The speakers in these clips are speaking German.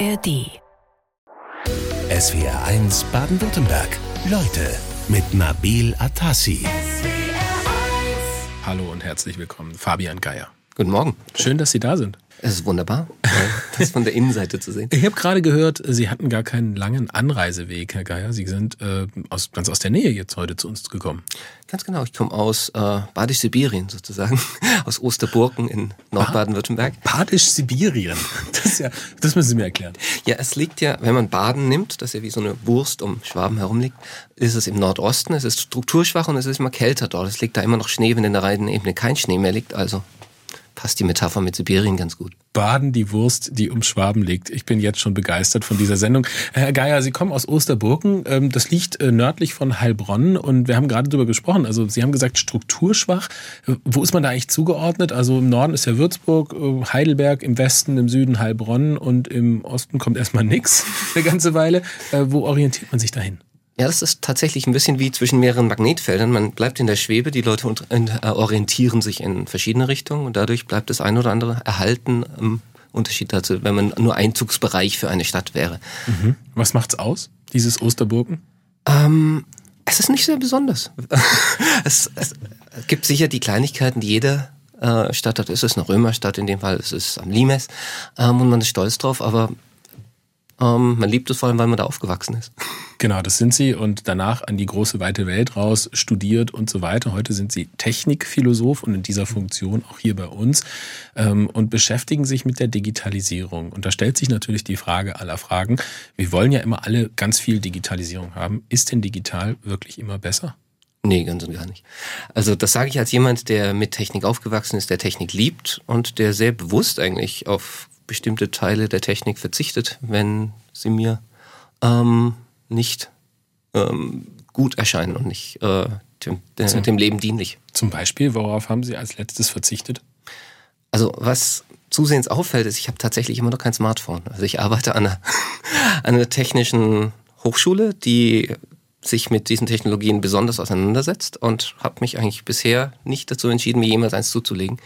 ARD. SWR 1 Baden-Württemberg. Leute mit Nabil Atassi. Hallo und herzlich willkommen, Fabian Geier. Guten Morgen. Schön, dass Sie da sind. Es ist wunderbar, das von der Innenseite zu sehen. Ich habe gerade gehört, Sie hatten gar keinen langen Anreiseweg, Herr Geier. Sie sind äh, aus, ganz aus der Nähe jetzt heute zu uns gekommen. Ganz genau, ich komme aus äh, Badisch-Sibirien sozusagen, aus Osterburken in Nordbaden-Württemberg. Badisch-Sibirien, das, ja, das müssen Sie mir erklären. Ja, es liegt ja, wenn man Baden nimmt, das ja wie so eine Wurst um Schwaben herum liegt, ist es im Nordosten, es ist strukturschwach und es ist immer kälter dort. Es liegt da immer noch Schnee, wenn in der Rheinebene kein Schnee mehr liegt, also passt die Metapher mit Sibirien ganz gut. Baden, die Wurst, die um Schwaben liegt. Ich bin jetzt schon begeistert von dieser Sendung. Herr Geier, Sie kommen aus Osterburken. Ähm, das liegt äh, nördlich von Heilbronn und wir haben gerade darüber gesprochen. Also Sie haben gesagt, strukturschwach. Äh, wo ist man da eigentlich zugeordnet? Also im Norden ist ja Würzburg, äh, Heidelberg, im Westen, im Süden Heilbronn und im Osten kommt erstmal nichts eine ganze Weile. Wo orientiert man sich dahin? Ja, das ist tatsächlich ein bisschen wie zwischen mehreren Magnetfeldern. Man bleibt in der Schwebe, die Leute äh, orientieren sich in verschiedene Richtungen und dadurch bleibt das ein oder andere erhalten im Unterschied dazu, wenn man nur Einzugsbereich für eine Stadt wäre. Mhm. Was macht's aus, dieses Osterburgen? Ähm, es ist nicht sehr besonders. es, es, gibt sicher die Kleinigkeiten, die jede äh, Stadt hat. Es ist eine Römerstadt in dem Fall, es ist am Limes ähm, und man ist stolz drauf, aber ähm, man liebt es vor allem, weil man da aufgewachsen ist. Genau, das sind sie und danach an die große weite Welt raus studiert und so weiter. Heute sind sie Technikphilosoph und in dieser Funktion auch hier bei uns ähm, und beschäftigen sich mit der Digitalisierung. Und da stellt sich natürlich die Frage aller Fragen. Wir wollen ja immer alle ganz viel Digitalisierung haben. Ist denn digital wirklich immer besser? Nee, ganz und gar nicht. Also das sage ich als jemand, der mit Technik aufgewachsen ist, der Technik liebt und der sehr bewusst eigentlich auf bestimmte Teile der Technik verzichtet, wenn sie mir ähm, nicht ähm, gut erscheinen und nicht äh, dem, äh, dem Leben dienlich. Zum Beispiel, worauf haben Sie als letztes verzichtet? Also was zusehends auffällt, ist, ich habe tatsächlich immer noch kein Smartphone. Also ich arbeite an einer, an einer technischen Hochschule, die sich mit diesen Technologien besonders auseinandersetzt und habe mich eigentlich bisher nicht dazu entschieden, mir jemals eins zuzulegen.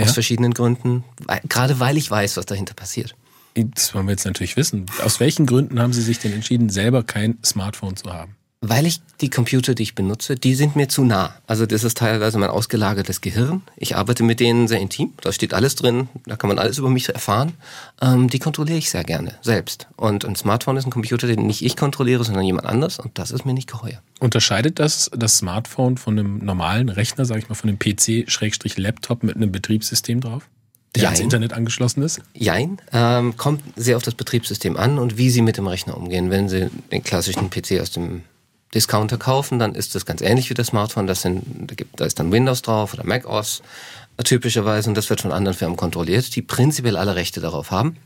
Ja? Aus verschiedenen Gründen. Gerade weil ich weiß, was dahinter passiert. Das wollen wir jetzt natürlich wissen. Aus welchen Gründen haben Sie sich denn entschieden, selber kein Smartphone zu haben? Weil ich die Computer, die ich benutze, die sind mir zu nah. Also das ist teilweise mein ausgelagertes Gehirn. Ich arbeite mit denen sehr intim. Da steht alles drin. Da kann man alles über mich erfahren. Ähm, die kontrolliere ich sehr gerne selbst. Und ein Smartphone ist ein Computer, den nicht ich kontrolliere, sondern jemand anders. Und das ist mir nicht geheuer. Unterscheidet das das Smartphone von einem normalen Rechner, sage ich mal, von einem PC-Laptop mit einem Betriebssystem drauf? der ans Internet angeschlossen ist? Jein. Ähm, kommt sehr auf das Betriebssystem an und wie Sie mit dem Rechner umgehen. Wenn Sie den klassischen PC aus dem Discounter kaufen, dann ist das ganz ähnlich wie das Smartphone. Das sind, da, gibt, da ist dann Windows drauf oder Mac OS typischerweise und das wird von anderen Firmen kontrolliert, die prinzipiell alle Rechte darauf haben.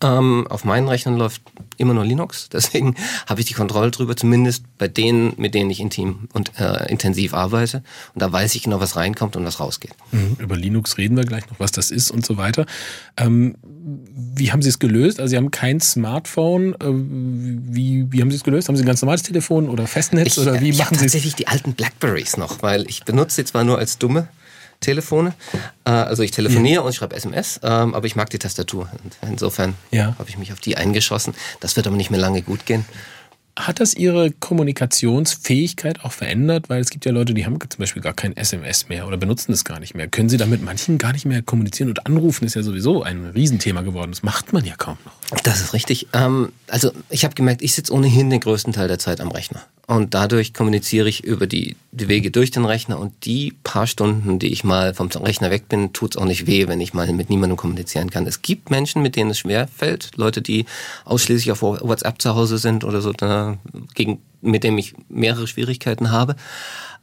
Ähm, auf meinen Rechnern läuft immer nur Linux, deswegen habe ich die Kontrolle drüber, zumindest bei denen, mit denen ich intim und äh, intensiv arbeite. Und da weiß ich genau, was reinkommt und was rausgeht. Mhm, über Linux reden wir gleich noch, was das ist und so weiter. Ähm, wie haben Sie es gelöst? Also Sie haben kein Smartphone. Äh, wie, wie haben Sie es gelöst? Haben Sie ein ganz normales Telefon oder Festnetz ich, oder wie ich machen Sie es? Tatsächlich die alten Blackberries noch, weil ich benutze sie zwar nur als dumme Telefone. Äh, also ich telefoniere ja. und ich schreibe SMS, ähm, aber ich mag die Tastatur. Insofern ja. habe ich mich auf die eingeschossen. Das wird aber nicht mehr lange gut gehen. Hat das Ihre Kommunikationsfähigkeit auch verändert? Weil es gibt ja Leute, die haben zum Beispiel gar kein SMS mehr oder benutzen es gar nicht mehr. Können Sie damit manchen gar nicht mehr kommunizieren? Und anrufen ist ja sowieso ein Riesenthema geworden. Das macht man ja kaum noch. Das ist richtig. Ähm, also ich habe gemerkt, ich sitze ohnehin den größten Teil der Zeit am Rechner. Und dadurch kommuniziere ich über die, die Wege durch den Rechner. Und die paar Stunden, die ich mal vom Rechner weg bin, tut es auch nicht weh, wenn ich mal mit niemandem kommunizieren kann. Es gibt Menschen, mit denen es schwer fällt. Leute, die ausschließlich auf WhatsApp zu Hause sind oder so, da, gegen, mit dem ich mehrere Schwierigkeiten habe.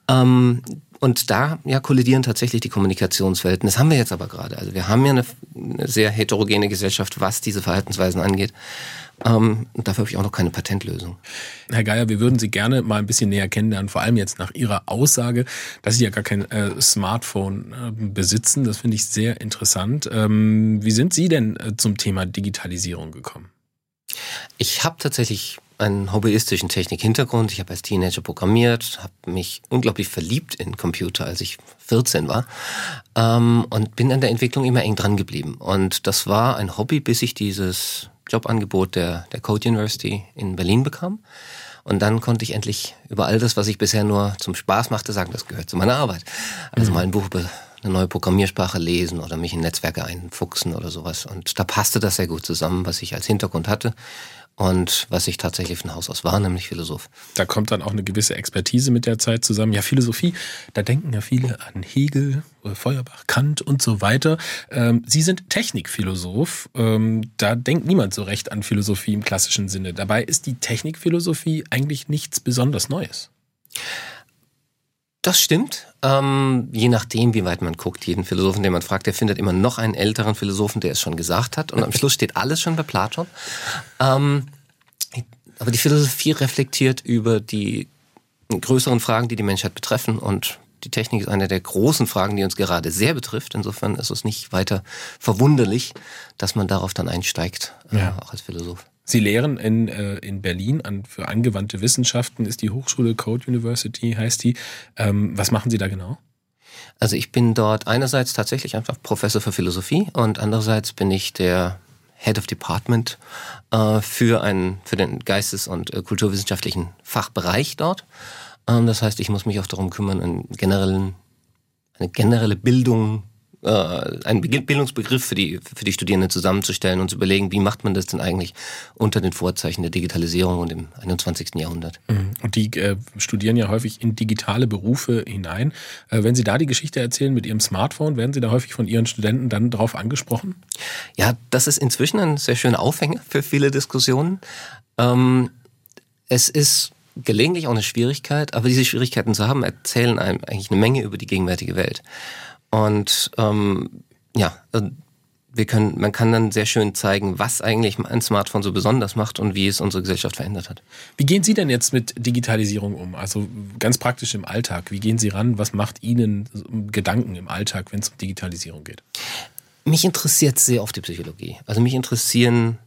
Ähm, und da ja, kollidieren tatsächlich die Kommunikationswelten. Das haben wir jetzt aber gerade. Also wir haben ja eine, eine sehr heterogene Gesellschaft, was diese Verhaltensweisen angeht. Ähm, und dafür habe ich auch noch keine Patentlösung. Herr Geier, wir würden Sie gerne mal ein bisschen näher kennenlernen, vor allem jetzt nach Ihrer Aussage, dass Sie ja gar kein äh, Smartphone äh, besitzen. Das finde ich sehr interessant. Ähm, wie sind Sie denn äh, zum Thema Digitalisierung gekommen? Ich habe tatsächlich einen hobbyistischen Technik-Hintergrund. Ich habe als Teenager programmiert, habe mich unglaublich verliebt in Computer, als ich 14 war ähm, und bin an der Entwicklung immer eng dran geblieben. Und das war ein Hobby, bis ich dieses Jobangebot der, der Code University in Berlin bekam. Und dann konnte ich endlich über all das, was ich bisher nur zum Spaß machte, sagen, das gehört zu meiner Arbeit. Also mhm. mal ein Buch über eine neue Programmiersprache lesen oder mich in Netzwerke einfuchsen oder sowas. Und da passte das sehr gut zusammen, was ich als Hintergrund hatte und was ich tatsächlich von Haus aus war, nämlich Philosoph. Da kommt dann auch eine gewisse Expertise mit der Zeit zusammen. Ja, Philosophie, da denken ja viele an Hegel, äh, Feuerbach, Kant und so weiter. Ähm, Sie sind Technikphilosoph. Ähm, da denkt niemand so recht an Philosophie im klassischen Sinne. Dabei ist die Technikphilosophie eigentlich nichts besonders Neues. Das stimmt. Ähm, je nachdem, wie weit man guckt, jeden Philosophen, den man fragt, der findet immer noch einen älteren Philosophen, der es schon gesagt hat. Und am Schluss steht alles schon bei Platon. Ähm, aber die Philosophie reflektiert über die größeren Fragen, die die Menschheit betreffen. Und die Technik ist eine der großen Fragen, die uns gerade sehr betrifft. Insofern ist es nicht weiter verwunderlich, dass man darauf dann einsteigt, äh, ja. auch als Philosoph. Sie lehren in, äh, in Berlin an, für angewandte Wissenschaften, ist die Hochschule Code University, heißt die. Ähm, was machen Sie da genau? Also ich bin dort einerseits tatsächlich einfach Professor für Philosophie und andererseits bin ich der Head of Department äh, für, einen, für den Geistes- und äh, kulturwissenschaftlichen Fachbereich dort. Ähm, das heißt, ich muss mich auch darum kümmern, einen generellen, eine generelle Bildung äh, einen Bildungsbegriff für die, für die Studierenden zusammenzustellen und zu überlegen, wie macht man das denn eigentlich unter den Vorzeichen der Digitalisierung und im 21. Jahrhundert. Mhm. Und die äh, studieren ja häufig in digitale Berufe hinein. Äh, wenn Sie da die Geschichte erzählen mit Ihrem Smartphone, werden Sie da häufig von Ihren Studenten dann darauf angesprochen? Ja, das ist inzwischen ein sehr schöner Aufhänger für viele Diskussionen. Ähm, es ist gelegentlich auch eine Schwierigkeit, aber diese Schwierigkeiten zu haben, erzählen einem eigentlich eine Menge über die gegenwärtige Welt. Und ähm, ja, äh, wir können, man kann dann sehr schön zeigen, was eigentlich ein Smartphone so besonders macht und wie es unsere Gesellschaft verändert hat. Wie gehen Sie denn jetzt mit Digitalisierung um? Also ganz praktisch im Alltag. Wie gehen Sie ran? Was macht Ihnen Gedanken im Alltag, wenn es um Digitalisierung geht? Mich interessiert sehr oft die Psychologie. Also mich interessieren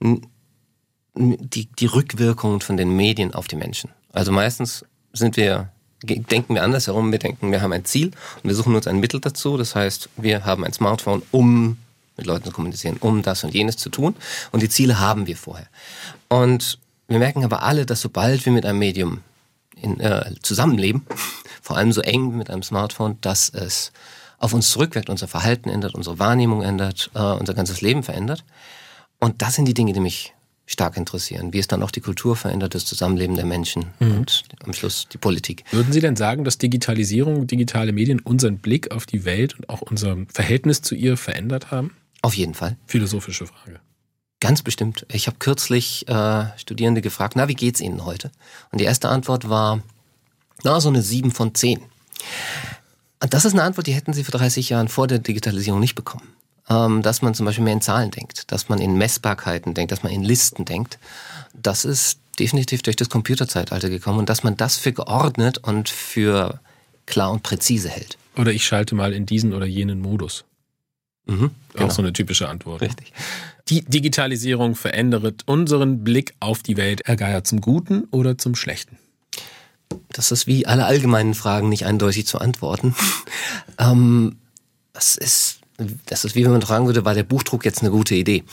die, die Rückwirkungen von den Medien auf die Menschen. Also meistens sind wir denken wir andersherum. Wir denken, wir haben ein Ziel und wir suchen uns ein Mittel dazu. Das heißt, wir haben ein Smartphone, um mit Leuten zu kommunizieren, um das und jenes zu tun. Und die Ziele haben wir vorher. Und wir merken aber alle, dass sobald wir mit einem Medium in, äh, zusammenleben, vor allem so eng mit einem Smartphone, dass es auf uns zurückwirkt, unser Verhalten ändert, unsere Wahrnehmung ändert, äh, unser ganzes Leben verändert. Und das sind die Dinge, die mich stark interessieren, wie es dann auch die Kultur verändert, das Zusammenleben der Menschen mhm. und am Schluss die Politik. Würden Sie denn sagen, dass Digitalisierung, digitale Medien unseren Blick auf die Welt und auch unser Verhältnis zu ihr verändert haben? Auf jeden Fall. Philosophische Frage. Ganz bestimmt. Ich habe kürzlich äh, Studierende gefragt, na, wie geht's Ihnen heute? Und die erste Antwort war, na, so eine 7 von 10. Und das ist eine Antwort, die hätten Sie vor 30 Jahren vor der Digitalisierung nicht bekommen dass man zum Beispiel mehr in Zahlen denkt, dass man in Messbarkeiten denkt, dass man in Listen denkt. Das ist definitiv durch das Computerzeitalter gekommen und dass man das für geordnet und für klar und präzise hält. Oder ich schalte mal in diesen oder jenen Modus. Mhm, genau. Auch so eine typische Antwort. Richtig. Die Digitalisierung verändert unseren Blick auf die Welt, Herr Geier, zum Guten oder zum Schlechten? Das ist wie alle allgemeinen Fragen nicht eindeutig zu antworten. ähm, das ist das ist wie wenn man fragen würde, war der Buchdruck jetzt eine gute Idee?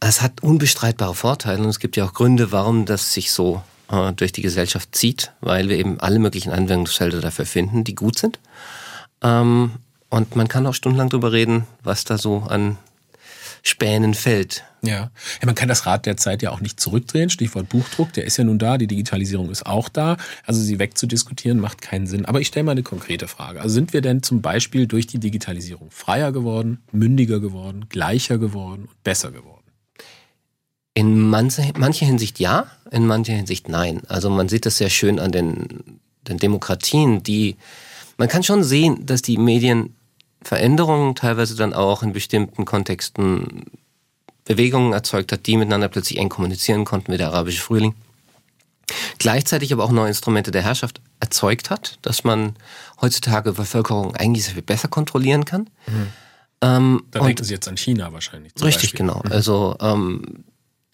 Es hat unbestreitbare Vorteile und es gibt ja auch Gründe, warum das sich so äh, durch die Gesellschaft zieht, weil wir eben alle möglichen Anwendungsfelder dafür finden, die gut sind. Ähm, und man kann auch stundenlang darüber reden, was da so an Spänen fällt. Ja. ja, man kann das Rad der Zeit ja auch nicht zurückdrehen. Stichwort Buchdruck, der ist ja nun da, die Digitalisierung ist auch da. Also sie wegzudiskutieren macht keinen Sinn. Aber ich stelle mal eine konkrete Frage. Also sind wir denn zum Beispiel durch die Digitalisierung freier geworden, mündiger geworden, gleicher geworden und besser geworden? In mancher, mancher Hinsicht ja, in mancher Hinsicht nein. Also man sieht das sehr schön an den, den Demokratien, die man kann schon sehen, dass die Medien Veränderungen teilweise dann auch in bestimmten Kontexten Bewegungen erzeugt hat, die miteinander plötzlich eng kommunizieren konnten, wie der arabische Frühling. Gleichzeitig aber auch neue Instrumente der Herrschaft erzeugt hat, dass man heutzutage Bevölkerung eigentlich sehr viel besser kontrollieren kann. Mhm. Ähm, da denken Sie jetzt an China wahrscheinlich. richtig, Beispiel. genau. Mhm. Also ähm,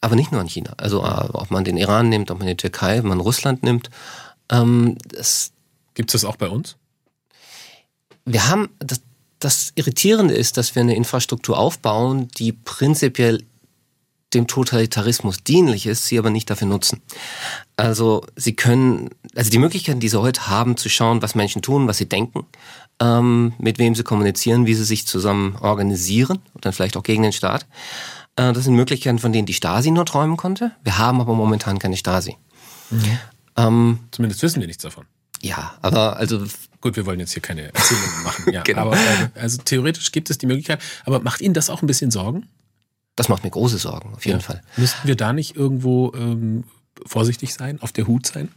aber nicht nur in China. Also äh, ob man den Iran nimmt, ob man die Türkei, ob man Russland nimmt. Ähm, Gibt es das auch bei uns? Wir haben, das, das Irritierende ist, dass wir eine Infrastruktur aufbauen, die prinzipiell dem Totalitarismus dienlich ist, sie aber nicht dafür nutzen. Also sie können, also die Möglichkeiten, die sie heute haben, zu schauen, was Menschen tun, was sie denken, ähm, mit wem sie kommunizieren, wie sie sich zusammen organisieren und dann vielleicht auch gegen den Staat. Äh, das sind Möglichkeiten, von denen die Stasi nur träumen konnte. Wir haben aber momentan keine Stasi. Mhm. Ähm, Zumindest wissen wir nichts davon. Ja, aber also gut, wir wollen jetzt hier keine Erzählungen machen. Ja, genau. aber äh, also theoretisch gibt es die Möglichkeit. Aber macht Ihnen das auch ein bisschen Sorgen? Das macht mir große Sorgen, auf jeden ja. Fall. Müssten wir da nicht irgendwo ähm, vorsichtig sein, auf der Hut sein?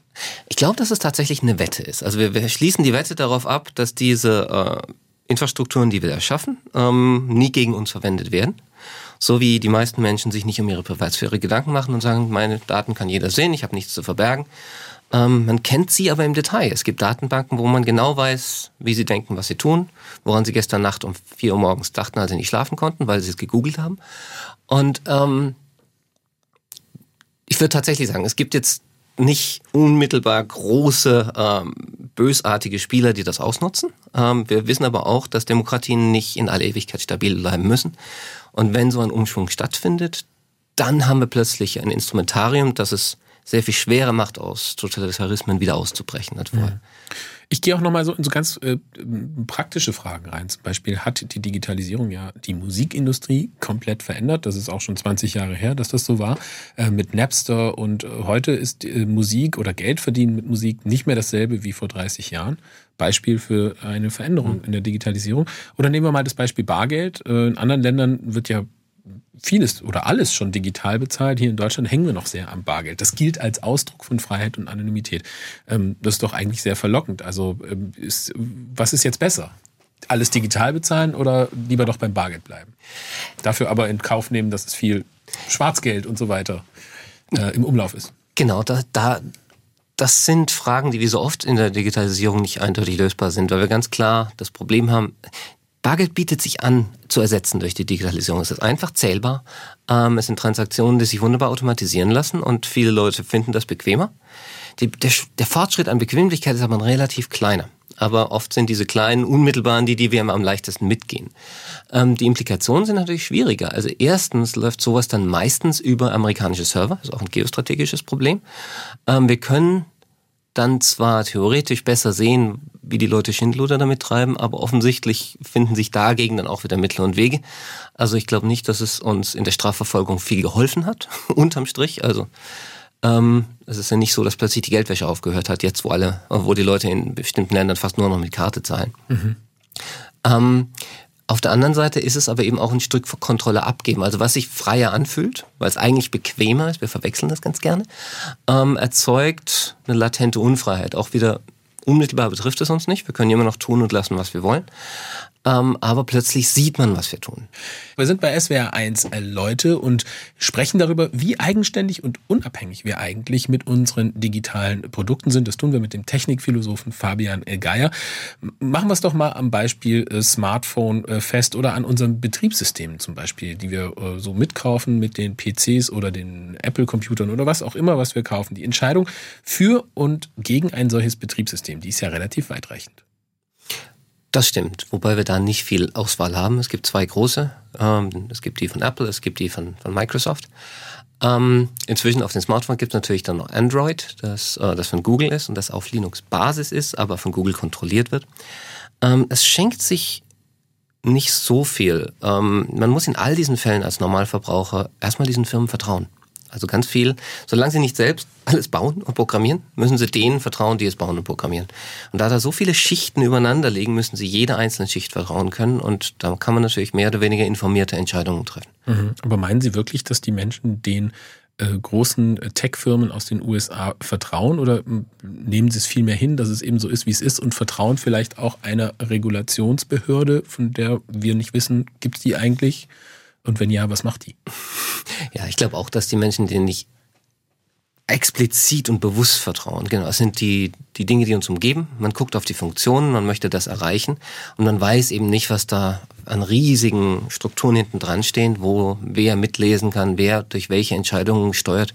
Ich glaube, dass es tatsächlich eine Wette ist. Also wir, wir schließen die Wette darauf ab, dass diese äh, Infrastrukturen, die wir erschaffen, ähm, nie gegen uns verwendet werden. So wie die meisten Menschen sich nicht um ihre Privatsphäre Gedanken machen und sagen, meine Daten kann jeder sehen, ich habe nichts zu verbergen. Ähm, man kennt sie aber im Detail. Es gibt Datenbanken, wo man genau weiß, wie sie denken, was sie tun, woran sie gestern Nacht um vier Uhr morgens dachten, als sie nicht schlafen konnten, weil sie es gegoogelt haben. Und ähm, ich würde tatsächlich sagen, es gibt jetzt nicht unmittelbar große ähm, bösartige Spieler, die das ausnutzen. Ähm, wir wissen aber auch, dass Demokratien nicht in aller Ewigkeit stabil bleiben müssen. Und wenn so ein Umschwung stattfindet, dann haben wir plötzlich ein Instrumentarium, das es sehr viel schwerer macht, aus Totalitarismen wieder auszubrechen als vorher. Ich gehe auch nochmal so in so ganz äh, praktische Fragen rein. Zum Beispiel hat die Digitalisierung ja die Musikindustrie komplett verändert. Das ist auch schon 20 Jahre her, dass das so war. Äh, mit Napster und äh, heute ist äh, Musik oder Geld verdienen mit Musik nicht mehr dasselbe wie vor 30 Jahren. Beispiel für eine Veränderung mhm. in der Digitalisierung. Oder nehmen wir mal das Beispiel Bargeld. Äh, in anderen Ländern wird ja vieles oder alles schon digital bezahlt. Hier in Deutschland hängen wir noch sehr am Bargeld. Das gilt als Ausdruck von Freiheit und Anonymität. Ähm, das ist doch eigentlich sehr verlockend. Also ähm, ist, was ist jetzt besser? Alles digital bezahlen oder lieber doch beim Bargeld bleiben? Dafür aber in Kauf nehmen, dass es viel Schwarzgeld und so weiter äh, im Umlauf ist. Genau, da, da, das sind Fragen, die wie so oft in der Digitalisierung nicht eindeutig lösbar sind, weil wir ganz klar das Problem haben, Bargeld bietet sich an zu ersetzen durch die Digitalisierung. Es ist einfach zählbar. Ähm, es sind Transaktionen, die sich wunderbar automatisieren lassen und viele Leute finden das bequemer. Die, der, der, Fortschritt an Bequemlichkeit ist aber ein relativ kleiner. Aber oft sind diese kleinen, unmittelbaren die, die wir am leichtesten mitgehen. Ähm, die Implikationen sind natürlich schwieriger. Also erstens läuft sowas dann meistens über amerikanische Server. Das ist auch ein geostrategisches Problem. Ähm, wir können dann zwar theoretisch besser sehen, wie die Leute Schindluder damit treiben, aber offensichtlich finden sich dagegen dann auch wieder Mittel und Wege. Also ich glaube nicht, dass es uns in der Strafverfolgung viel geholfen hat, unterm Strich. Also ähm, es ist ja nicht so, dass plötzlich die Geldwäsche aufgehört hat, jetzt wo alle, wo die Leute in bestimmten Ländern fast nur noch mit Karte zahlen. Mhm. Ähm, auf der anderen Seite ist es aber eben auch ein Stück Kontrolle abgeben. Also was sich freier anfühlt, weil es eigentlich bequemer ist, wir verwechseln das ganz gerne, ähm, erzeugt eine latente Unfreiheit. Auch wieder unmittelbar betrifft es uns nicht. Wir können immer noch tun und lassen, was wir wollen ähm, aber plötzlich sieht man, was wir tun. Wir sind bei SWR 1 äh, Leute und sprechen darüber, wie eigenständig und unabhängig wir eigentlich mit unseren digitalen Produkten sind. Das tun wir mit dem Technikphilosophen Fabian Geier. Machen wir es doch mal am Beispiel äh, Smartphone äh, fest oder an unseren Betriebssystemen zum Beispiel, die wir äh, so mitkaufen mit den PCs oder den Apple-Computern oder was auch immer, was wir kaufen. Die Entscheidung für und gegen ein solches Betriebssystem, die ist ja relativ weitreichend. Das stimmt, wobei wir da nicht viel Auswahl haben. Es gibt zwei große. Ähm, es gibt die von Apple, es gibt die von, von Microsoft. Ähm, inzwischen auf den Smartphone gibt es natürlich dann noch Android, das, äh, das von Google ist und das auf Linux-Basis ist, aber von Google kontrolliert wird. Ähm, es schenkt sich nicht so viel. Ähm, man muss in all diesen Fällen als Normalverbraucher erstmal diesen Firmen vertrauen. Also ganz viel, solange sie nicht selbst alles bauen und programmieren, müssen sie denen vertrauen, die es bauen und programmieren. Und da da so viele Schichten übereinander liegen, müssen sie jeder einzelnen Schicht vertrauen können und da kann man natürlich mehr oder weniger informierte Entscheidungen treffen. Mhm. Aber meinen Sie wirklich, dass die Menschen den äh, großen Tech-Firmen aus den USA vertrauen oder nehmen Sie es vielmehr hin, dass es eben so ist, wie es ist und vertrauen vielleicht auch einer Regulationsbehörde, von der wir nicht wissen, gibt es die eigentlich? Und wenn ja, was macht die? Ja, ich glaube auch, dass die Menschen, denen nicht explizit und bewusst vertrauen. Genau, das sind die, die Dinge, die uns umgeben. Man guckt auf die Funktionen, man möchte das erreichen und man weiß eben nicht, was da an riesigen Strukturen hinten dran stehen, wo wer mitlesen kann, wer durch welche Entscheidungen steuert,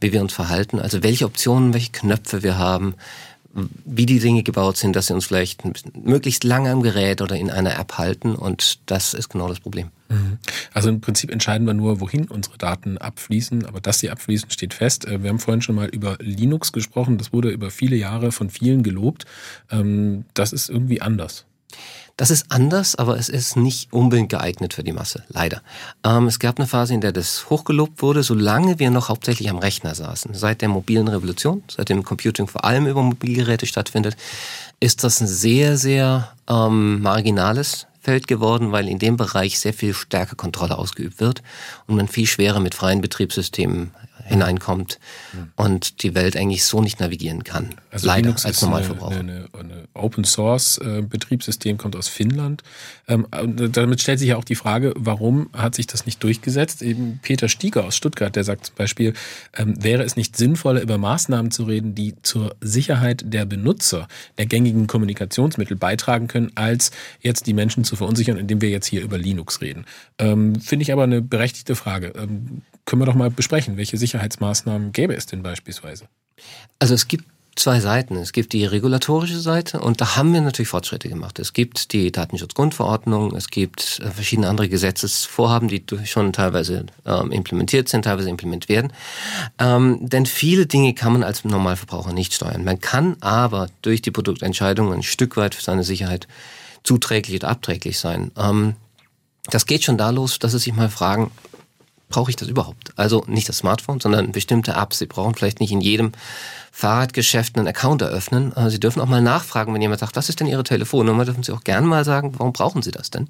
wie wir uns verhalten, also welche Optionen, welche Knöpfe wir haben, wie die Dinge gebaut sind, dass sie uns vielleicht möglichst lange am Gerät oder in einer App halten und das ist genau das Problem. Mhm. Also im Prinzip entscheiden wir nur, wohin unsere Daten abfließen, aber dass sie abfließen, steht fest. Äh, wir haben vorhin schon mal über Linux gesprochen, das wurde über viele Jahre von vielen gelobt. Ähm, das ist irgendwie anders. Das ist anders, aber es ist nicht unbedingt geeignet für die Masse, leider. Ähm, es gab eine Phase, in der das hochgelobt wurde, solange wir noch hauptsächlich am Rechner saßen. Seit der mobilen Revolution, seit dem Computing vor allem über Mobilgeräte stattfindet, ist das ein sehr, sehr ähm, marginales Feld geworden, weil in dem Bereich sehr viel stärker Kontrolle ausgeübt wird und man viel schwerer mit freien Betriebssystemen hineinkommt und die Welt eigentlich so nicht navigieren kann. Also Leider Linux als Normalverbraucher. Eine, eine, eine Open Source äh, Betriebssystem kommt aus Finnland. Ähm, damit stellt sich ja auch die Frage, warum hat sich das nicht durchgesetzt? Eben Peter Stieger aus Stuttgart, der sagt zum Beispiel, ähm, wäre es nicht sinnvoller, über Maßnahmen zu reden, die zur Sicherheit der Benutzer der gängigen Kommunikationsmittel beitragen können, als jetzt die Menschen zu verunsichern, indem wir jetzt hier über Linux reden. Ähm, Finde ich aber eine berechtigte Frage. Ähm, können wir doch mal besprechen, welche Sicherheitsmaßnahmen gäbe es denn beispielsweise? Also es gibt zwei Seiten. Es gibt die regulatorische Seite und da haben wir natürlich Fortschritte gemacht. Es gibt die Datenschutzgrundverordnung, es gibt äh, verschiedene andere Gesetzesvorhaben, die schon teilweise ähm, implementiert sind, teilweise implementiert werden. Ähm, denn viele Dinge kann man als Normalverbraucher nicht steuern. Man kann aber durch die Produktentscheidung ein Stück weit für seine Sicherheit zuträglich oder abträglich sein. Ähm, das geht schon da los, dass Sie sich mal fragen, brauche ich das überhaupt? Also nicht das Smartphone, sondern bestimmte Apps. Sie brauchen vielleicht nicht in jedem Fahrradgeschäft einen Account eröffnen. Äh, Sie dürfen auch mal nachfragen, wenn jemand sagt, was ist denn Ihre Telefonnummer, dürfen Sie auch gerne mal sagen, warum brauchen Sie das denn?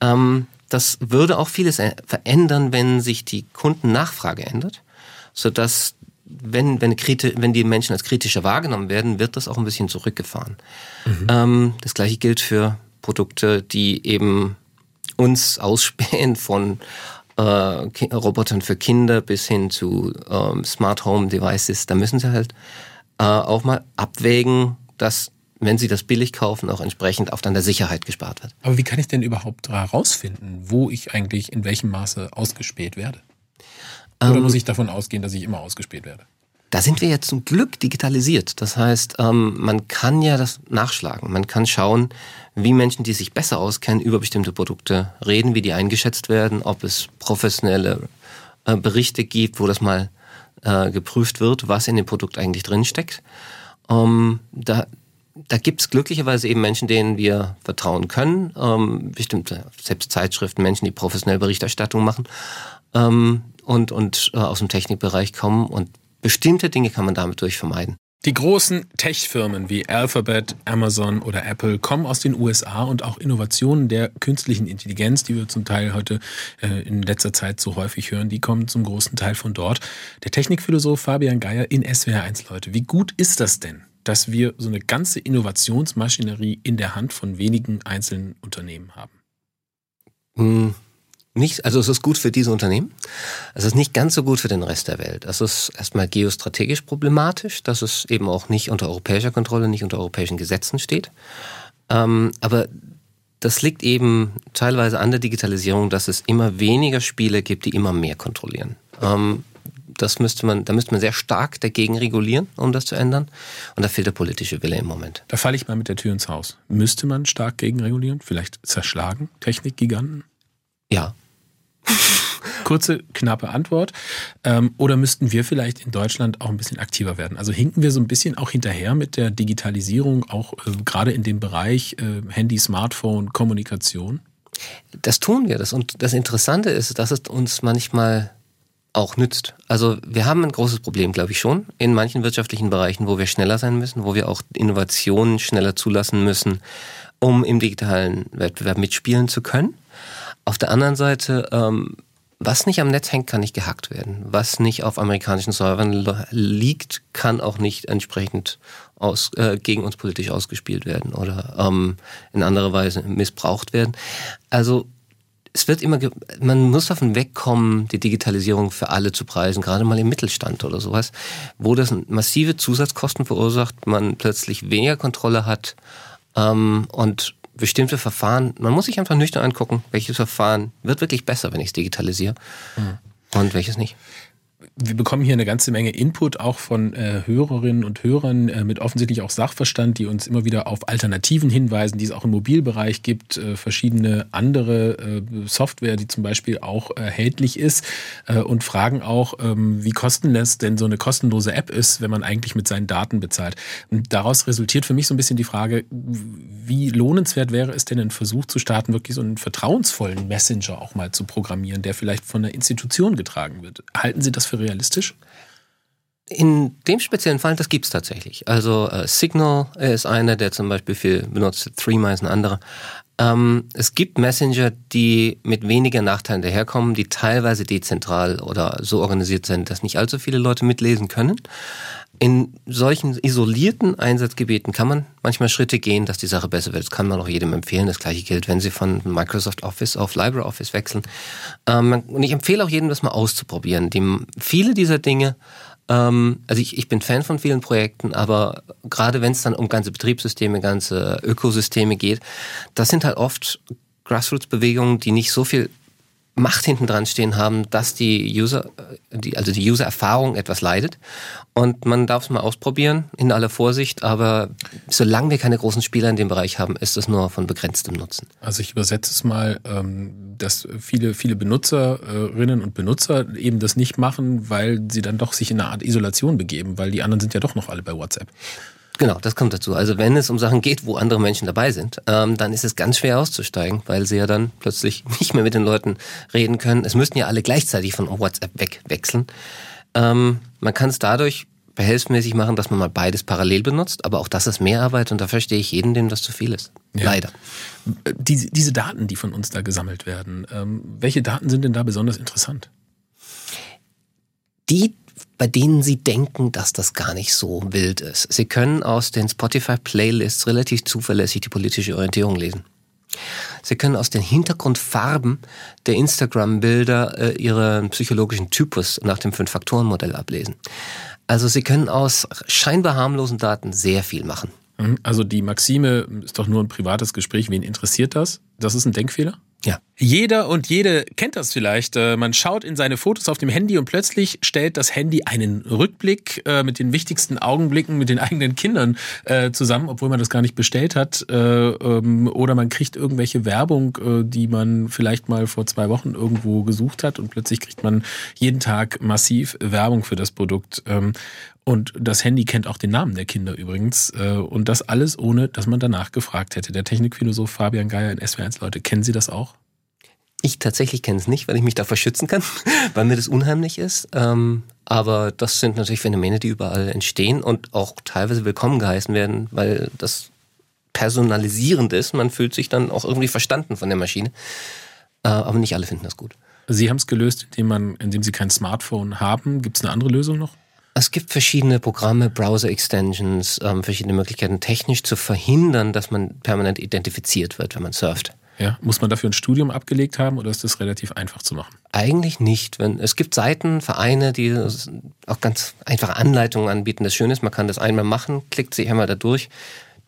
Ähm, das würde auch vieles verändern, wenn sich die Kundennachfrage ändert, sodass wenn, wenn, wenn die Menschen als kritischer wahrgenommen werden, wird das auch ein bisschen zurückgefahren. Mhm. Ähm, das gleiche gilt für Produkte, die eben uns ausspähen von äh, Robotern für Kinder bis hin zu ähm, Smart Home Devices, da müssen sie halt äh, auch mal abwägen, dass wenn sie das billig kaufen, auch entsprechend auf dann der Sicherheit gespart wird. Aber wie kann ich denn überhaupt herausfinden, wo ich eigentlich in welchem Maße ausgespäht werde? Oder ähm, muss ich davon ausgehen, dass ich immer ausgespäht werde? Da sind wir jetzt zum Glück digitalisiert. Das heißt, ähm, man kann ja das nachschlagen. Man kann schauen, wie Menschen, die sich besser auskennen, über bestimmte Produkte reden, wie die eingeschätzt werden, ob es professionelle äh, Berichte gibt, wo das mal äh, geprüft wird, was in dem Produkt eigentlich drinsteckt. Ähm, da, da gibt es glücklicherweise eben Menschen, denen wir vertrauen können. Ähm, bestimmte, selbst Zeitschriften, Menschen, die professionell Berichterstattung machen und, und äh, aus dem Technikbereich kommen. Und Bestimmte Dinge kann man damit durch vermeiden. Die großen Tech-Firmen wie Alphabet, Amazon oder Apple kommen aus den USA und auch Innovationen der künstlichen Intelligenz, die wir zum Teil heute äh, in letzter Zeit so häufig hören, die kommen zum großen Teil von dort. Der Technikphilosoph Fabian Geier in SWR1 Leute. Wie gut ist das denn, dass wir so eine ganze Innovationsmaschinerie in der Hand von wenigen einzelnen Unternehmen haben? Hm nicht, also es ist gut für diese Unternehmen. Es ist nicht ganz so gut für den Rest der Welt. Es ist erstmal geostrategisch problematisch, dass es eben auch nicht unter europäischer Kontrolle, nicht unter europäischen Gesetzen steht. Ähm, aber das liegt eben teilweise an der Digitalisierung, dass es immer weniger Spiele gibt, die immer mehr kontrollieren. Ähm, das müsste man, da müsste man sehr stark dagegen regulieren, um das zu ändern. Und da fehlt der politische Wille im Moment. Da falle ich mal mit der Tür ins Haus. Müsste man stark gegen regulieren? Vielleicht zerschlagen Technikgiganten? Ja. Kurze, knappe Antwort. Ähm, oder müssten wir vielleicht in Deutschland auch ein bisschen aktiver werden? Also hinken wir so ein bisschen auch hinterher mit der Digitalisierung, auch äh, gerade in dem Bereich äh, Handy, Smartphone, Kommunikation? Das tun wir. Das, und das Interessante ist, dass es uns manchmal auch nützt. Also wir haben ein großes Problem, glaube ich schon, in manchen wirtschaftlichen Bereichen, wo wir schneller sein müssen, wo wir auch Innovationen schneller zulassen müssen, um im digitalen Wettbewerb mitspielen zu können. Auf der anderen Seite, ähm, was nicht am Netz hängt, kann nicht gehackt werden. Was nicht auf amerikanischen Servern liegt, kann auch nicht entsprechend aus, äh, gegen uns politisch ausgespielt werden oder ähm, in anderer Weise missbraucht werden. Also es wird immer, man muss davon wegkommen, die Digitalisierung für alle zu preisen, gerade mal im Mittelstand oder sowas, wo das massive Zusatzkosten verursacht, man plötzlich weniger Kontrolle hat ähm, und bestimmte Verfahren, man muss sich einfach nüchtern angucken, welches Verfahren wird wirklich besser, wenn ich es digitalisiere mhm. und welches nicht wir bekommen hier eine ganze Menge Input auch von äh, Hörerinnen und Hörern äh, mit offensichtlich auch Sachverstand, die uns immer wieder auf Alternativen hinweisen, die es auch im Mobilbereich gibt, äh, verschiedene andere äh, Software, die zum Beispiel auch erhältlich ist äh, und fragen auch, ähm, wie kostenlos denn so eine kostenlose App ist, wenn man eigentlich mit seinen Daten bezahlt. Und daraus resultiert für mich so ein bisschen die Frage, wie lohnenswert wäre es denn, einen Versuch zu starten, wirklich so einen vertrauensvollen Messenger auch mal zu programmieren, der vielleicht von einer Institution getragen wird. Halten Sie das für realistisch? In dem speziellen Fall, das gibt es tatsächlich. Also äh, Signal ist einer, der zum Beispiel viel benutzt, Threema ist ein anderer. Ähm, es gibt Messenger, die mit weniger Nachteilen daherkommen, die teilweise dezentral oder so organisiert sind, dass nicht allzu viele Leute mitlesen können. In solchen isolierten Einsatzgebieten kann man manchmal Schritte gehen, dass die Sache besser wird. Das kann man auch jedem empfehlen. Das gleiche gilt, wenn Sie von Microsoft Office auf LibreOffice wechseln. Ähm, und ich empfehle auch jedem, das mal auszuprobieren. Die, viele dieser Dinge, ähm, also ich, ich bin Fan von vielen Projekten, aber gerade wenn es dann um ganze Betriebssysteme, ganze Ökosysteme geht, das sind halt oft Grassroots-Bewegungen, die nicht so viel Macht hinten dran stehen haben, dass die User, äh, die, also die User-Erfahrung etwas leidet. Und man darf es mal ausprobieren, in aller Vorsicht, aber solange wir keine großen Spieler in dem Bereich haben, ist es nur von begrenztem Nutzen. Also ich übersetze es mal, ähm, dass viele, viele Benutzerinnen und Benutzer eben das nicht machen, weil sie dann doch sich in eine Art Isolation begeben, weil die anderen sind ja doch noch alle bei WhatsApp. Genau, das kommt dazu. Also wenn es um Sachen geht, wo andere Menschen dabei sind, ähm, dann ist es ganz schwer auszusteigen, weil sie ja dann plötzlich nicht mehr mit den Leuten reden können. Es müssten ja alle gleichzeitig von WhatsApp wegwechseln. Ähm, man kann es dadurch behelfsmäßig machen, dass man mal beides parallel benutzt, aber auch das ist mehr Arbeit und da verstehe ich jeden, dem das zu viel ist. Ja. Leider. Diese, diese Daten, die von uns da gesammelt werden, ähm, welche Daten sind denn da besonders interessant? Die bei denen sie denken, dass das gar nicht so wild ist. Sie können aus den Spotify-Playlists relativ zuverlässig die politische Orientierung lesen. Sie können aus den Hintergrundfarben der Instagram-Bilder äh, ihren psychologischen Typus nach dem Fünf-Faktoren-Modell ablesen. Also Sie können aus scheinbar harmlosen Daten sehr viel machen. Mhm. Also die Maxime ist doch nur ein privates Gespräch. Wen interessiert das? Das ist ein Denkfehler? Ja. Jeder und jede kennt das vielleicht. Äh, man schaut in seine Fotos auf dem Handy und plötzlich stellt das Handy einen Rückblick äh, mit den wichtigsten Augenblicken mit den eigenen Kindern äh, zusammen, obwohl man das gar nicht bestellt hat. Ähm, oder man kriegt irgendwelche Werbung, die man vielleicht mal vor zwei Wochen irgendwo gesucht hat und plötzlich kriegt man jeden Tag massiv Werbung für das Produkt. Ähm, und das Handy kennt auch den Namen der Kinder übrigens. Und das alles ohne, dass man danach gefragt hätte. Der Technikphilosoph Fabian Geier in SW1, Leute, kennen Sie das auch? Ich tatsächlich kenne es nicht, weil ich mich davor schützen kann, weil mir das unheimlich ist. Ähm, aber das sind natürlich Phänomene, die überall entstehen und auch teilweise willkommen geheißen werden, weil das personalisierend ist. Man fühlt sich dann auch irgendwie verstanden von der Maschine. Äh, aber nicht alle finden das gut. Sie haben es gelöst, indem, man, indem Sie kein Smartphone haben. Gibt es eine andere Lösung noch? Es gibt verschiedene Programme, Browser-Extensions, ähm, verschiedene Möglichkeiten, technisch zu verhindern, dass man permanent identifiziert wird, wenn man surft. Ja, muss man dafür ein Studium abgelegt haben oder ist das relativ einfach zu machen? Eigentlich nicht. Wenn, es gibt Seiten, Vereine, die auch ganz einfache Anleitungen anbieten. Das Schöne ist, man kann das einmal machen, klickt sich einmal da durch,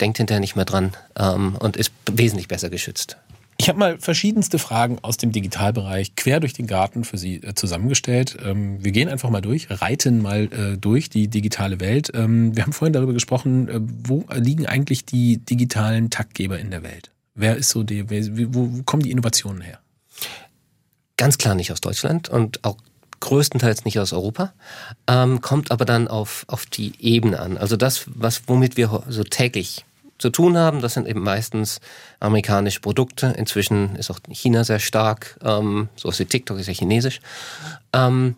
denkt hinterher nicht mehr dran ähm, und ist wesentlich besser geschützt. Ich habe mal verschiedenste Fragen aus dem Digitalbereich quer durch den Garten für Sie äh, zusammengestellt. Ähm, wir gehen einfach mal durch, reiten mal äh, durch die digitale Welt. Ähm, wir haben vorhin darüber gesprochen, äh, wo liegen eigentlich die digitalen Taktgeber in der Welt? Wer ist so die, wo, wo kommen die Innovationen her? Ganz klar nicht aus Deutschland und auch größtenteils nicht aus Europa, ähm, kommt aber dann auf, auf die Ebene an. Also das, was, womit wir so täglich zu tun haben, das sind eben meistens amerikanische Produkte. Inzwischen ist auch China sehr stark, ähm, so wie TikTok ist ja chinesisch. Ähm,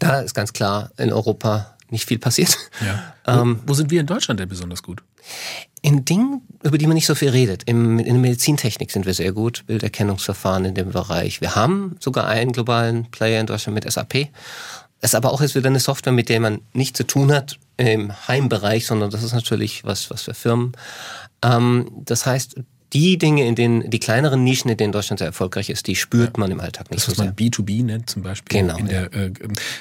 da ist ganz klar in Europa nicht viel passiert. Ja. Ähm, wo, wo sind wir in Deutschland denn besonders gut? In Dingen, über die man nicht so viel redet. Im, in der Medizintechnik sind wir sehr gut, Bilderkennungsverfahren in dem Bereich. Wir haben sogar einen globalen Player in Deutschland mit SAP. Es ist aber auch jetzt wieder eine Software, mit der man nichts zu tun hat im Heimbereich, sondern das ist natürlich was, was für Firmen. Ähm, das heißt, die Dinge, in denen, die kleineren Nischen, in denen Deutschland sehr erfolgreich ist, die spürt ja. man im Alltag nicht das, so was man B2B nennt zum Beispiel. Genau. Der, äh,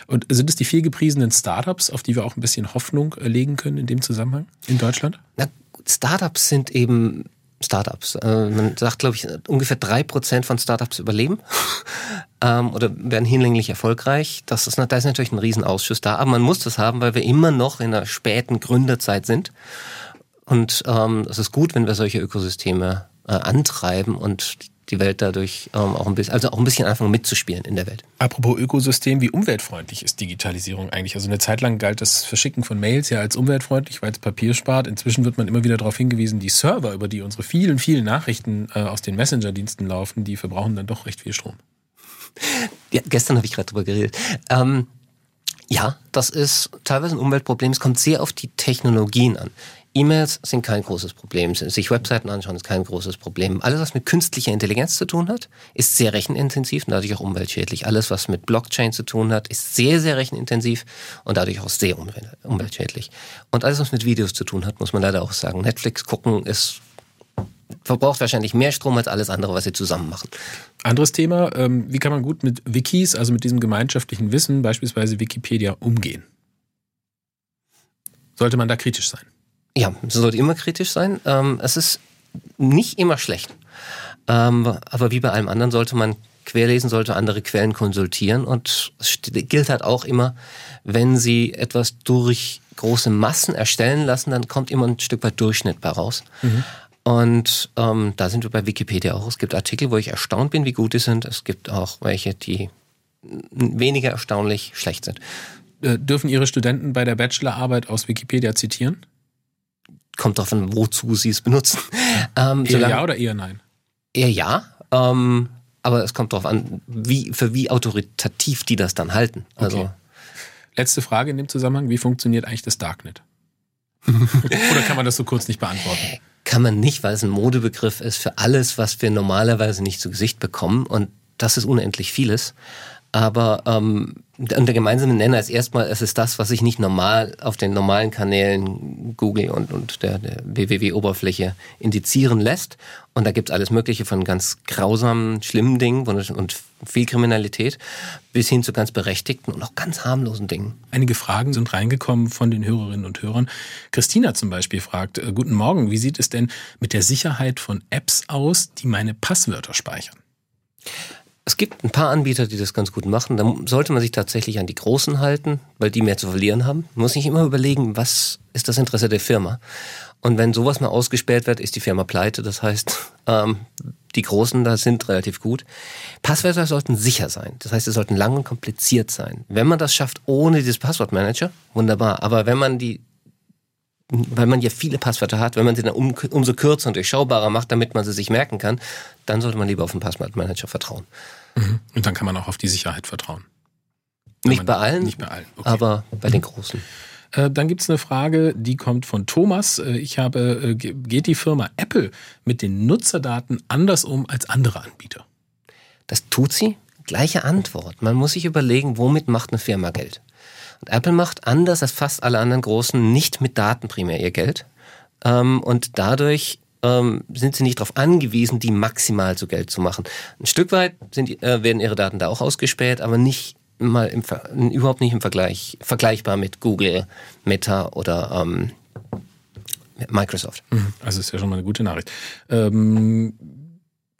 und sind es die viel gepriesenen Startups, auf die wir auch ein bisschen Hoffnung äh, legen können in dem Zusammenhang in Deutschland? Na, Startups sind eben Startups. Äh, man sagt, glaube ich, ungefähr drei Prozent von Startups überleben ähm, oder werden hinlänglich erfolgreich. Das ist, da ist natürlich ein Riesenausschuss da, aber man muss das haben, weil wir immer noch in der späten Gründerzeit sind. Und ähm, es ist gut, wenn wir solche Ökosysteme äh, antreiben und die Welt dadurch ähm, auch ein bisschen, also auch ein bisschen anfangen mitzuspielen in der Welt. Apropos Ökosystem, wie umweltfreundlich ist Digitalisierung eigentlich? Also eine Zeit lang galt das Verschicken von Mails ja als umweltfreundlich, weil es Papier spart. Inzwischen wird man immer wieder darauf hingewiesen, die Server, über die unsere vielen, vielen Nachrichten äh, aus den Messenger-Diensten laufen, die verbrauchen dann doch recht viel Strom. Ja, gestern habe ich gerade drüber geredet. Ähm, ja, das ist teilweise ein Umweltproblem. Es kommt sehr auf die Technologien an. E-Mails sind kein großes Problem. Sich Webseiten anschauen ist kein großes Problem. Alles, was mit künstlicher Intelligenz zu tun hat, ist sehr rechenintensiv und dadurch auch umweltschädlich. Alles, was mit Blockchain zu tun hat, ist sehr, sehr rechenintensiv und dadurch auch sehr umweltschädlich. Und alles, was mit Videos zu tun hat, muss man leider auch sagen. Netflix gucken ist verbraucht wahrscheinlich mehr Strom als alles andere, was sie zusammen machen. Anderes Thema, ähm, wie kann man gut mit Wikis, also mit diesem gemeinschaftlichen Wissen, beispielsweise Wikipedia, umgehen? Sollte man da kritisch sein? Ja, es sollte immer kritisch sein. Ähm, es ist nicht immer schlecht. Ähm, aber wie bei allem anderen sollte man querlesen, sollte andere Quellen konsultieren. Und es gilt halt auch immer, wenn Sie etwas durch große Massen erstellen lassen, dann kommt immer ein Stück weit Durchschnitt bei raus. Mhm. Und ähm, da sind wir bei Wikipedia auch. Es gibt Artikel, wo ich erstaunt bin, wie gut die sind. Es gibt auch welche, die weniger erstaunlich schlecht sind. Äh, dürfen Ihre Studenten bei der Bachelorarbeit aus Wikipedia zitieren? Kommt darauf an, wozu sie es benutzen. Ähm, eher solange, ja oder eher nein? Eher ja. Ähm, aber es kommt darauf an, wie, für wie autoritativ die das dann halten. Also, okay. Letzte Frage in dem Zusammenhang: Wie funktioniert eigentlich das Darknet? oder kann man das so kurz nicht beantworten? Kann man nicht, weil es ein Modebegriff ist für alles, was wir normalerweise nicht zu Gesicht bekommen. Und das ist unendlich vieles. Aber ähm, und der gemeinsame Nenner ist erstmal, es ist das, was sich nicht normal auf den normalen Kanälen Google und, und der, der www-Oberfläche indizieren lässt. Und da gibt's alles Mögliche von ganz grausamen, schlimmen Dingen und, und viel Kriminalität bis hin zu ganz berechtigten und auch ganz harmlosen Dingen. Einige Fragen sind reingekommen von den Hörerinnen und Hörern. Christina zum Beispiel fragt, äh, Guten Morgen, wie sieht es denn mit der Sicherheit von Apps aus, die meine Passwörter speichern? Es gibt ein paar Anbieter, die das ganz gut machen. Da sollte man sich tatsächlich an die Großen halten, weil die mehr zu verlieren haben. Man muss sich immer überlegen, was ist das Interesse der Firma. Und wenn sowas mal ausgesperrt wird, ist die Firma pleite. Das heißt, ähm, die Großen da sind relativ gut. Passwörter sollten sicher sein. Das heißt, sie sollten lang und kompliziert sein. Wenn man das schafft ohne dieses Passwortmanager, wunderbar. Aber wenn man die weil man ja viele Passwörter hat, wenn man sie dann um, umso kürzer und durchschaubarer macht, damit man sie sich merken kann, dann sollte man lieber auf den Passwortmanager vertrauen. Mhm. Und dann kann man auch auf die Sicherheit vertrauen. Nicht bei allen, nicht bei allen. Okay. aber bei den Großen. Äh, dann gibt es eine Frage, die kommt von Thomas. Äh, ich habe, äh, geht die Firma Apple mit den Nutzerdaten anders um als andere Anbieter? Das tut sie. Gleiche Antwort. Man muss sich überlegen, womit macht eine Firma Geld? Und Apple macht anders als fast alle anderen Großen nicht mit Daten primär ihr Geld. Ähm, und dadurch ähm, sind sie nicht darauf angewiesen, die maximal zu Geld zu machen. Ein Stück weit sind, äh, werden ihre Daten da auch ausgespäht, aber nicht mal im, überhaupt nicht im Vergleich vergleichbar mit Google, Meta oder ähm, Microsoft. Mhm. Also ist ja schon mal eine gute Nachricht. Ähm,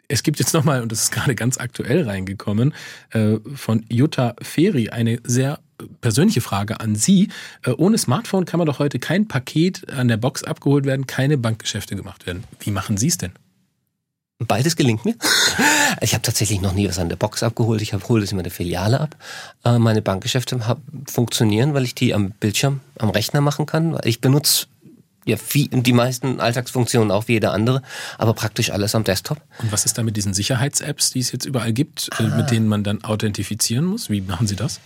es gibt jetzt nochmal, und das ist gerade ganz aktuell reingekommen, äh, von Jutta Feri eine sehr persönliche Frage an Sie. Äh, ohne Smartphone kann man doch heute kein Paket an der Box abgeholt werden, keine Bankgeschäfte gemacht werden. Wie machen Sie es denn? Beides gelingt mir. Ich habe tatsächlich noch nie was an der Box abgeholt. Ich hole das immer in der Filiale ab. Äh, meine Bankgeschäfte funktionieren, weil ich die am Bildschirm, am Rechner machen kann. Ich benutze ja, die meisten Alltagsfunktionen auch wie jeder andere, aber praktisch alles am Desktop. Und was ist da mit diesen Sicherheits-Apps, die es jetzt überall gibt, ah. mit denen man dann authentifizieren muss? Wie machen Sie das?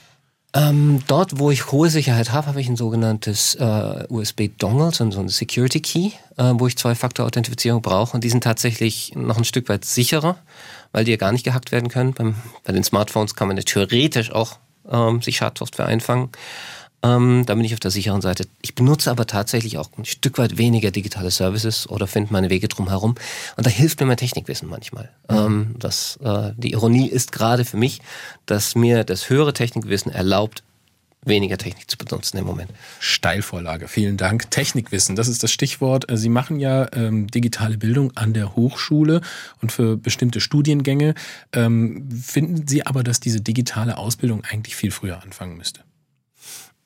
Ähm, dort, wo ich hohe Sicherheit habe, habe ich ein sogenanntes äh, USB-Dongle, so ein Security Key, äh, wo ich Zwei-Faktor-Authentifizierung brauche. Und die sind tatsächlich noch ein Stück weit sicherer, weil die ja gar nicht gehackt werden können. Beim, bei den Smartphones kann man ja theoretisch auch ähm, sich Schadsoftware einfangen. Ähm, da bin ich auf der sicheren Seite. Ich benutze aber tatsächlich auch ein Stück weit weniger digitale Services oder finde meine Wege drum herum. Und da hilft mir mein Technikwissen manchmal. Mhm. Ähm, das, äh, die Ironie ist gerade für mich, dass mir das höhere Technikwissen erlaubt, weniger Technik zu benutzen im Moment. Steilvorlage, vielen Dank. Technikwissen, das ist das Stichwort. Sie machen ja ähm, digitale Bildung an der Hochschule und für bestimmte Studiengänge. Ähm, finden Sie aber, dass diese digitale Ausbildung eigentlich viel früher anfangen müsste?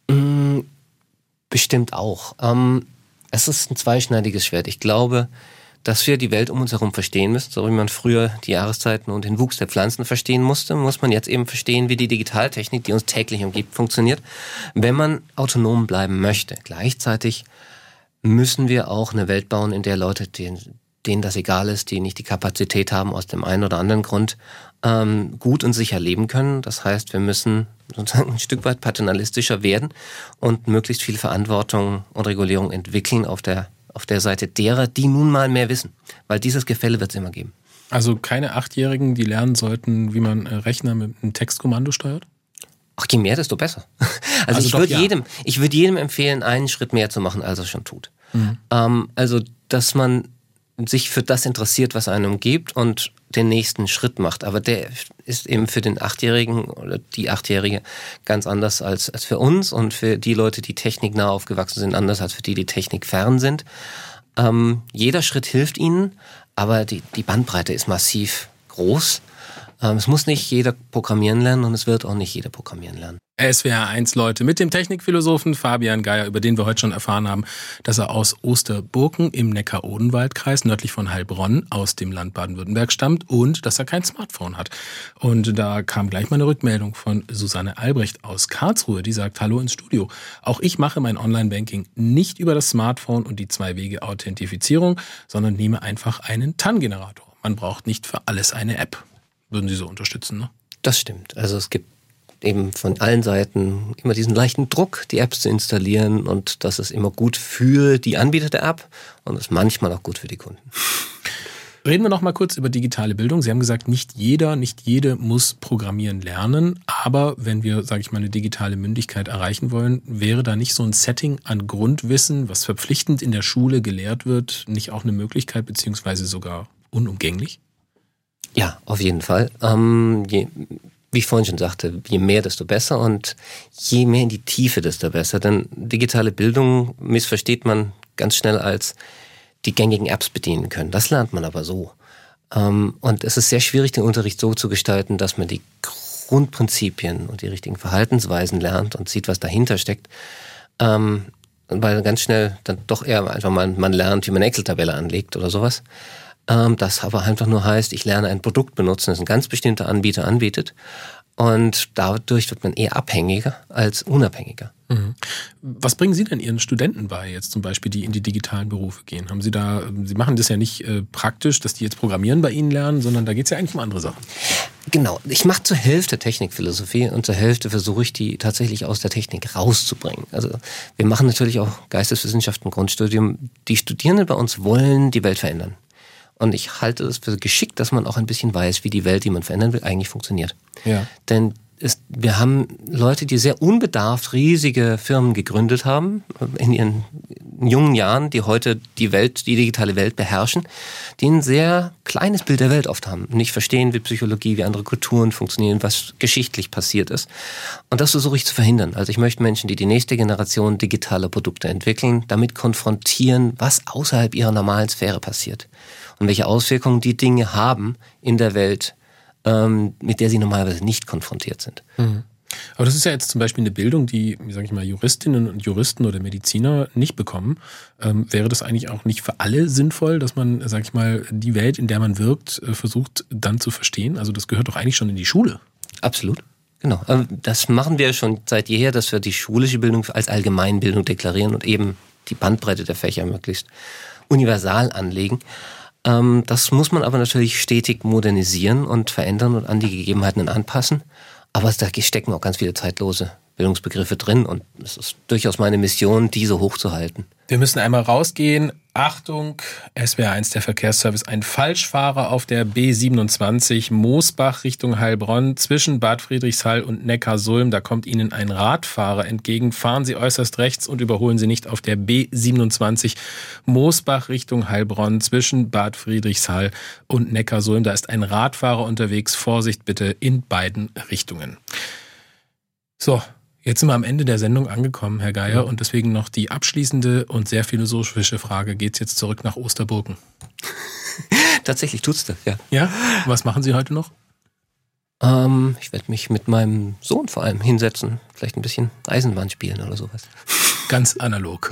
Mm, bestimmt auch. Ähm, es ist ein zweischneidiges Schwert. Ich glaube, dass wir die Welt um uns herum verstehen müssen, so wie man früher die Jahreszeiten und den Wuchs der Pflanzen verstehen musste, muss man jetzt eben verstehen, wie die Digitaltechnik, die uns täglich umgibt, funktioniert, wenn man autonom bleiben möchte. Gleichzeitig müssen wir auch eine Welt bauen, in der Leute, denen, denen das egal ist, die nicht die Kapazität haben, aus dem einen oder anderen Grund ähm, gut und sicher leben können. Das heißt, wir müssen sozusagen ein Stück weit paternalistischer werden und möglichst viel Verantwortung und Regulierung entwickeln auf der, auf der Seite derer, die nun mal mehr wissen. Weil dieses Gefälle wird es immer geben. Also keine Achtjährigen, die lernen sollten, wie man äh, Rechner mit einem Textkommando steuert? Ach, je mehr, desto besser. Also, also ich würde ja. jedem, ich würde jedem empfehlen, einen Schritt mehr zu machen, als er schon tut. Mhm. Ähm, also, dass man sich für das interessiert, was einem umgibt und den nächsten Schritt macht. Aber der ist eben für den Achtjährigen oder die Achtjährige ganz anders als, als für uns und für die Leute, die techniknah aufgewachsen sind, anders als für die, die technikfern sind. Ähm, jeder Schritt hilft ihnen, aber die, die Bandbreite ist massiv groß. Ähm, es muss nicht jeder programmieren lernen und es wird auch nicht jeder programmieren lernen. SWR 1 Leute mit dem Technikphilosophen Fabian Geier, über den wir heute schon erfahren haben, dass er aus Osterburken im Neckar-Odenwald-Kreis nördlich von Heilbronn aus dem Land Baden-Württemberg stammt und dass er kein Smartphone hat. Und da kam gleich mal eine Rückmeldung von Susanne Albrecht aus Karlsruhe, die sagt Hallo ins Studio. Auch ich mache mein Online-Banking nicht über das Smartphone und die Zwei-Wege-Authentifizierung, sondern nehme einfach einen TAN-Generator. Man braucht nicht für alles eine App. Würden Sie so unterstützen, ne? Das stimmt. Also es gibt eben von allen Seiten immer diesen leichten Druck, die Apps zu installieren und das ist immer gut für die Anbieter der App und ist manchmal auch gut für die Kunden. Reden wir noch mal kurz über digitale Bildung. Sie haben gesagt, nicht jeder, nicht jede muss programmieren lernen, aber wenn wir, sage ich mal, eine digitale Mündigkeit erreichen wollen, wäre da nicht so ein Setting an Grundwissen, was verpflichtend in der Schule gelehrt wird, nicht auch eine Möglichkeit beziehungsweise sogar unumgänglich? Ja, auf jeden Fall. Ähm, je, wie ich vorhin schon sagte, je mehr, desto besser und je mehr in die Tiefe, desto besser. Denn digitale Bildung missversteht man ganz schnell als die gängigen Apps bedienen können. Das lernt man aber so. Ähm, und es ist sehr schwierig, den Unterricht so zu gestalten, dass man die Grundprinzipien und die richtigen Verhaltensweisen lernt und sieht, was dahinter steckt. Ähm, weil ganz schnell dann doch eher einfach mal man lernt, wie man Excel-Tabelle anlegt oder sowas. Ähm, das aber einfach nur heißt, ich lerne ein Produkt benutzen, das ein ganz bestimmter Anbieter anbietet. Und dadurch wird man eher abhängiger als unabhängiger. Mhm. Was bringen Sie denn Ihren Studenten bei, jetzt zum Beispiel, die in die digitalen Berufe gehen? Haben Sie da, Sie machen das ja nicht äh, praktisch, dass die jetzt Programmieren bei Ihnen lernen, sondern da geht es ja eigentlich um andere Sachen. Genau, ich mache zur Hälfte Technikphilosophie und zur Hälfte versuche ich die tatsächlich aus der Technik rauszubringen. Also wir machen natürlich auch Geisteswissenschaften Grundstudium. Die Studierenden bei uns wollen die Welt verändern. Und ich halte es für geschickt, dass man auch ein bisschen weiß, wie die Welt, die man verändern will, eigentlich funktioniert. Ja. Denn es, wir haben Leute, die sehr unbedarft riesige Firmen gegründet haben in ihren jungen Jahren, die heute die Welt, die digitale Welt beherrschen, die ein sehr kleines Bild der Welt oft haben, nicht verstehen, wie Psychologie, wie andere Kulturen funktionieren, was geschichtlich passiert ist. Und das versuche ich zu verhindern. Also ich möchte Menschen, die die nächste Generation digitaler Produkte entwickeln, damit konfrontieren, was außerhalb ihrer normalen Sphäre passiert und welche Auswirkungen die Dinge haben in der Welt, ähm, mit der sie normalerweise nicht konfrontiert sind. Mhm. Aber das ist ja jetzt zum Beispiel eine Bildung, die, sage ich mal, Juristinnen und Juristen oder Mediziner nicht bekommen. Ähm, wäre das eigentlich auch nicht für alle sinnvoll, dass man, sage ich mal, die Welt, in der man wirkt, äh, versucht dann zu verstehen? Also das gehört doch eigentlich schon in die Schule. Absolut. Genau. Ähm, das machen wir schon seit jeher, dass wir die schulische Bildung als Allgemeinbildung deklarieren und eben die Bandbreite der Fächer möglichst universal anlegen. Ähm, das muss man aber natürlich stetig modernisieren und verändern und an die Gegebenheiten anpassen. Aber da stecken auch ganz viele zeitlose Bildungsbegriffe drin und es ist durchaus meine Mission, diese hochzuhalten. Wir müssen einmal rausgehen. Achtung, SWR1 der Verkehrsservice, ein Falschfahrer auf der B27 Moosbach Richtung Heilbronn zwischen Bad Friedrichshall und Neckarsulm. Da kommt Ihnen ein Radfahrer entgegen. Fahren Sie äußerst rechts und überholen Sie nicht auf der B27 Moosbach Richtung Heilbronn zwischen Bad Friedrichshall und Neckarsulm. Da ist ein Radfahrer unterwegs. Vorsicht bitte in beiden Richtungen. So, Jetzt sind wir am Ende der Sendung angekommen, Herr Geier, ja. und deswegen noch die abschließende und sehr philosophische Frage. Geht's jetzt zurück nach Osterburgen? Tatsächlich tut's das, ja. Ja? Was machen Sie heute noch? Ähm, ich werde mich mit meinem Sohn vor allem hinsetzen. Vielleicht ein bisschen Eisenbahn spielen oder sowas. Ganz analog.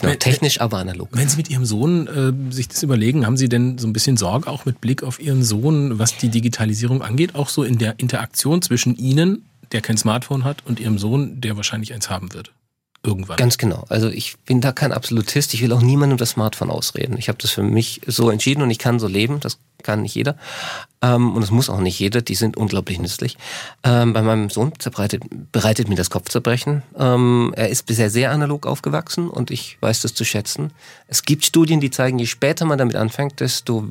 Genau, technisch, aber analog. Wenn Sie mit Ihrem Sohn äh, sich das überlegen, haben Sie denn so ein bisschen Sorge auch mit Blick auf Ihren Sohn, was die Digitalisierung angeht, auch so in der Interaktion zwischen Ihnen der kein Smartphone hat und ihrem Sohn, der wahrscheinlich eins haben wird. Irgendwann. Ganz genau. Also ich bin da kein Absolutist. Ich will auch niemandem das Smartphone ausreden. Ich habe das für mich so entschieden und ich kann so leben. Das kann nicht jeder. Ähm, und das muss auch nicht jeder. Die sind unglaublich nützlich. Ähm, bei meinem Sohn bereitet, bereitet mir das Kopfzerbrechen. Ähm, er ist bisher sehr analog aufgewachsen und ich weiß das zu schätzen. Es gibt Studien, die zeigen, je später man damit anfängt, desto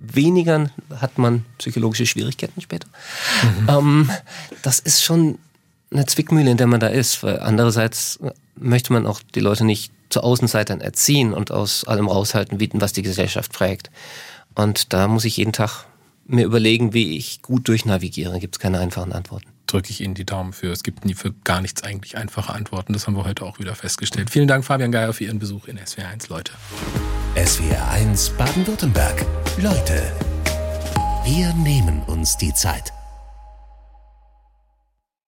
weniger hat man psychologische Schwierigkeiten später. Mhm. Ähm, das ist schon eine Zwickmühle, in der man da ist. Weil andererseits möchte man auch die Leute nicht zu Außenseitern erziehen und aus allem raushalten, was die Gesellschaft prägt. Und da muss ich jeden Tag mir überlegen, wie ich gut durchnavigiere. Gibt es keine einfachen Antworten. Drücke ich Ihnen die Daumen für. Es gibt nie für gar nichts eigentlich einfache Antworten. Das haben wir heute auch wieder festgestellt. Vielen Dank, Fabian Geier, für Ihren Besuch in SWR1, Leute. SWR1 Baden-Württemberg. Leute, wir nehmen uns die Zeit.